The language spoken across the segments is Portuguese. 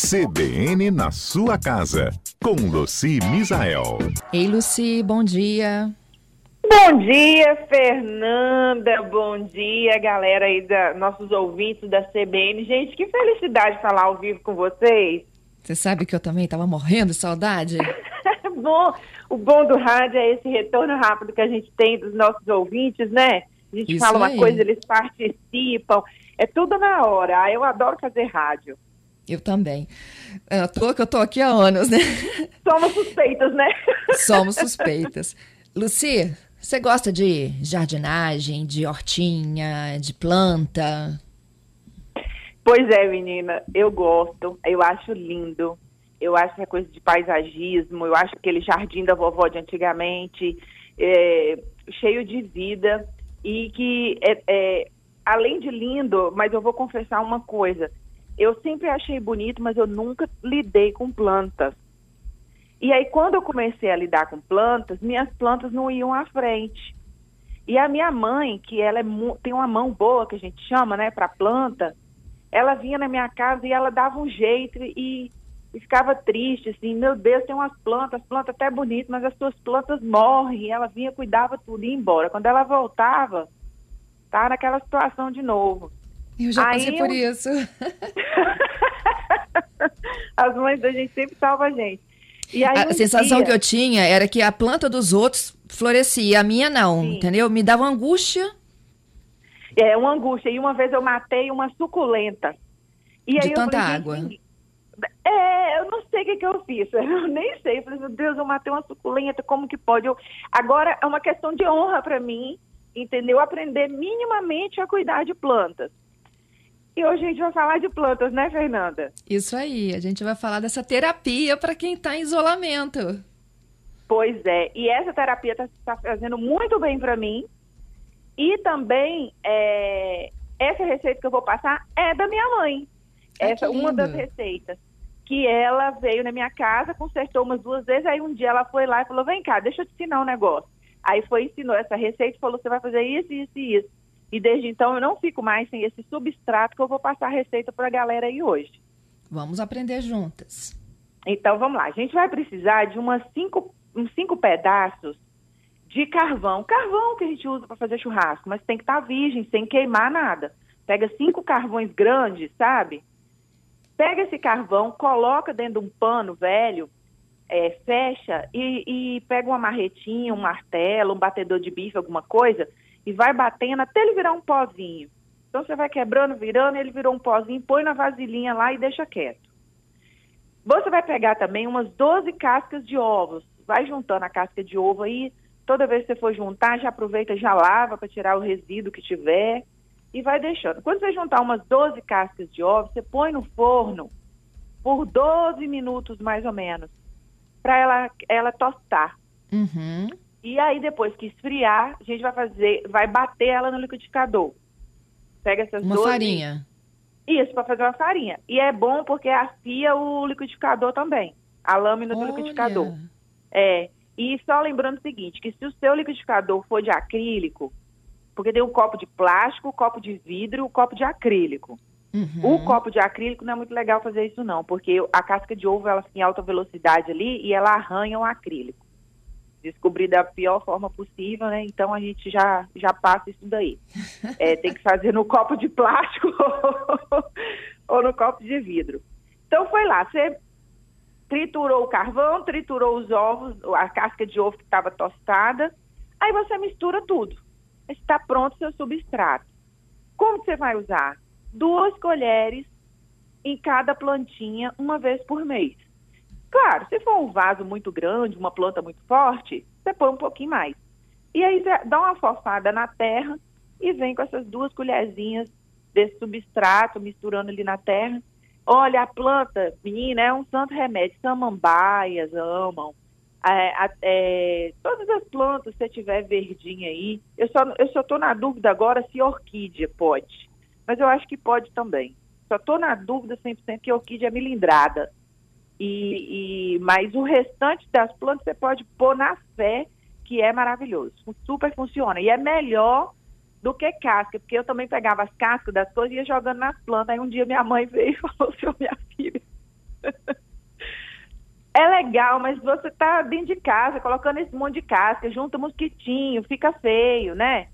CBN na sua casa, com Luci Misael. Ei, Luci, bom dia. Bom dia, Fernanda. Bom dia, galera aí, da, nossos ouvintes da CBN. Gente, que felicidade falar ao vivo com vocês. Você sabe que eu também estava morrendo de saudade? bom, o bom do rádio é esse retorno rápido que a gente tem dos nossos ouvintes, né? A gente Isso fala uma aí. coisa, eles participam. É tudo na hora. Ah, eu adoro fazer rádio. Eu também. É à toa que eu tô aqui há anos, né? Somos suspeitas, né? Somos suspeitas. Luci, você gosta de jardinagem, de hortinha, de planta? Pois é, menina, eu gosto, eu acho lindo. Eu acho que é coisa de paisagismo, eu acho aquele jardim da vovó de antigamente, é, cheio de vida e que, é, é, além de lindo, mas eu vou confessar uma coisa, eu sempre achei bonito, mas eu nunca lidei com plantas. E aí, quando eu comecei a lidar com plantas, minhas plantas não iam à frente. E a minha mãe, que ela é tem uma mão boa, que a gente chama, né, para planta, ela vinha na minha casa e ela dava um jeito e, e ficava triste, assim, meu Deus, tem umas plantas, plantas até bonitas, mas as suas plantas morrem. E ela vinha, cuidava tudo e ia embora. Quando ela voltava, tá naquela situação de novo. Eu já Aí passei eu- por isso. As mães da gente sempre salvam a gente. Aí, A um sensação dia- que eu tinha era que a planta dos outros florescia, a minha não, Sim. entendeu? Me dava angústia É uma angústia. E uma vez eu matei uma suculenta. E De aí tanta falei, água. gente, É, eu não sei o que, que eu fiz. Eu nem sei. Eu falei, meu Deus, eu matei uma suculenta, como que pode? Eu... Agora é uma questão de honra para mim, entendeu? Aprender minimamente a cuidar de plantas. E hoje a gente vai falar de plantas, né, Fernanda? Isso aí, a gente vai falar dessa terapia para quem está em isolamento. Pois é, e essa terapia está fazendo muito bem para mim. E também, é, essa receita que eu vou passar é da minha mãe. Ai, essa que uma das receitas. Que ela veio na minha casa, consertou umas duas vezes, aí um dia ela foi lá e falou: vem cá, deixa eu te ensinar um negócio. Aí foi, ensinou essa receita e falou: você vai fazer isso, isso e isso. E desde então eu não fico mais sem esse substrato que eu vou passar a receita para a galera aí hoje. Vamos aprender juntas. Então vamos lá, a gente vai precisar de umas cinco, uns cinco pedaços de carvão. Carvão que a gente usa para fazer churrasco, mas tem que estar virgem, sem queimar nada. Pega cinco carvões grandes, sabe? Pega esse carvão, coloca dentro de um pano velho, é, fecha e, e pega uma marretinha, um martelo, um batedor de bife, alguma coisa, e vai batendo até ele virar um pozinho. Então você vai quebrando, virando, ele virou um pozinho, põe na vasilhinha lá e deixa quieto. Você vai pegar também umas 12 cascas de ovos. Vai juntando a casca de ovo aí. Toda vez que você for juntar, já aproveita, já lava para tirar o resíduo que tiver e vai deixando. Quando você juntar umas 12 cascas de ovo, você põe no forno por 12 minutos mais ou menos, para ela, ela tostar. Uhum. E aí, depois que esfriar, a gente vai fazer, vai bater ela no liquidificador. Pega essas Uma 12 farinha. isso, para fazer uma farinha. E é bom porque afia o liquidificador também. A lâmina do liquidificador. Olha. É. E só lembrando o seguinte, que se o seu liquidificador for de acrílico, porque tem o copo de plástico, o copo de vidro e o copo de acrílico. Uhum. O copo de acrílico não é muito legal fazer isso não, porque a casca de ovo ela fica em alta velocidade ali e ela arranha o acrílico. Descobri da pior forma possível, né? Então a gente já, já passa isso daí. É, tem que fazer no copo de plástico ou no copo de vidro. Então foi lá, você triturou o carvão, triturou os ovos, a casca de ovo que estava tostada, aí você mistura tudo. Está pronto o seu substrato. Como você vai usar? Duas colheres em cada plantinha, uma vez por mês. Claro, se for um vaso muito grande, uma planta muito forte, você põe um pouquinho mais. E aí você dá uma fofada na terra e vem com essas duas colherzinhas desse substrato, misturando ali na terra. Olha, a planta, menina, é um santo remédio. Samambaias amam. É, é, todas as plantas, se tiver verdinha aí. Eu só, eu só tô na dúvida agora se orquídea pode. Mas eu acho que pode também. Só tô na dúvida 100% que orquídea é milindrada. E, e, mas o restante das plantas você pode pôr na fé, que é maravilhoso. Super funciona. E é melhor do que casca, porque eu também pegava as cascas das coisas e ia jogando nas plantas. Aí um dia minha mãe veio e falou assim, "Ô, minha filha, É legal, mas você tá dentro de casa, colocando esse monte de casca, junta mosquitinho, fica feio, né?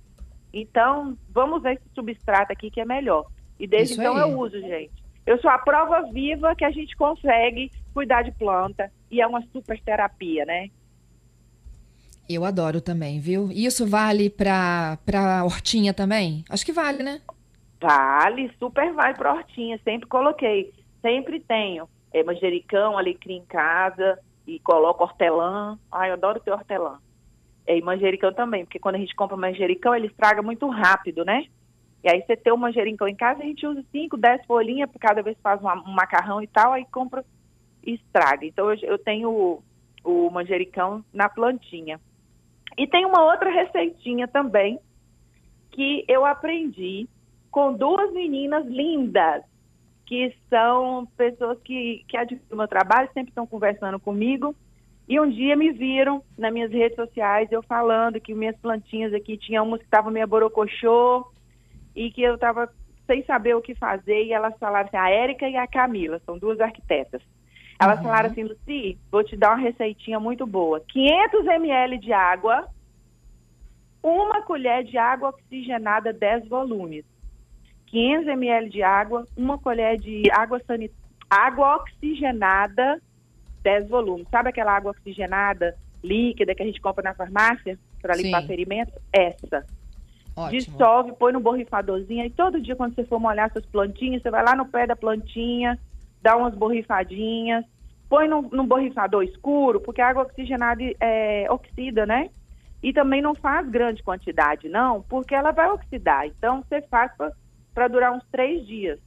Então, vamos ver esse substrato aqui que é melhor. E desde Isso então aí. eu uso, gente. Eu sou a prova viva que a gente consegue cuidar de planta e é uma super terapia, né? Eu adoro também, viu? Isso vale pra, pra hortinha também? Acho que vale, né? Vale, super vai pra hortinha, sempre coloquei. Sempre tenho é, manjericão, alecrim em casa e coloco hortelã. Ai, eu adoro ter hortelã. É, e manjericão também, porque quando a gente compra manjericão, ele estraga muito rápido, né? E aí você tem o manjericão em casa, a gente usa 5, 10 folhinhas, por cada vez que faz uma- um macarrão e tal, aí compra e estraga. Então eu, eu tenho o, o manjericão na plantinha. E tem uma outra receitinha também que eu aprendi com duas meninas lindas, que são pessoas que, que admiram o meu trabalho, sempre estão conversando comigo. E um dia me viram nas minhas redes sociais, eu falando que minhas plantinhas aqui, tinha umas que estavam meio borocochô e que eu estava sem saber o que fazer. E elas falaram assim, a Érica e a Camila, são duas arquitetas. Elas Uhum. falaram assim, Luci, vou te dar uma receitinha muito boa. 500 ml de água, uma colher de água oxigenada 10 volumes. 500 ml de água, uma colher de água sanitária, água oxigenada 10 volumes. Sabe aquela água oxigenada líquida que a gente compra na farmácia para limpar Sim. ferimentos? Essa. Ótimo. Dissolve, põe no borrifadorzinho e todo dia quando você for molhar suas plantinhas, você vai lá no pé da plantinha, dá umas borrifadinhas, põe no, no borrifador escuro, porque a água oxigenada é, oxida, né? E também não faz grande quantidade, não, porque ela vai oxidar. Então, você faz para durar uns três dias.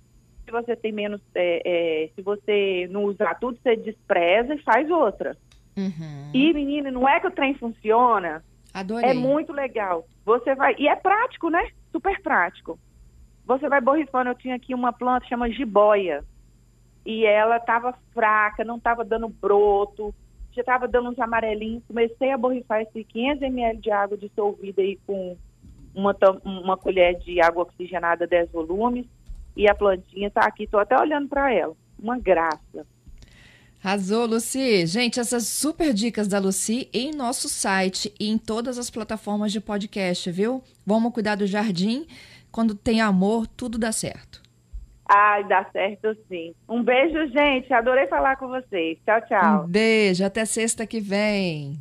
Se você tem menos, é, é, se você não usar tudo, você despreza e faz outra. Uhum. E, menina, não é que o trem funciona, Adorei. é muito legal. Você vai. E é prático, né? Super prático. Você vai borrifando. Eu tinha aqui uma planta chama jiboia. E ela estava fraca, não estava dando broto, já estava dando uns amarelinhos. Comecei a borrifar esse 500 ml de água dissolvida aí com uma, uma colher de água oxigenada 10 volumes. E a plantinha está aqui, estou até olhando para ela. Uma graça. Arrasou, Luci. Gente, essas super dicas da Luci em nosso site e em todas as plataformas de podcast, viu? Vamos cuidar do jardim. Quando tem amor, tudo dá certo. Ai, dá certo sim. Um beijo, gente. Adorei falar com vocês. Tchau, tchau. Um beijo, até sexta que vem.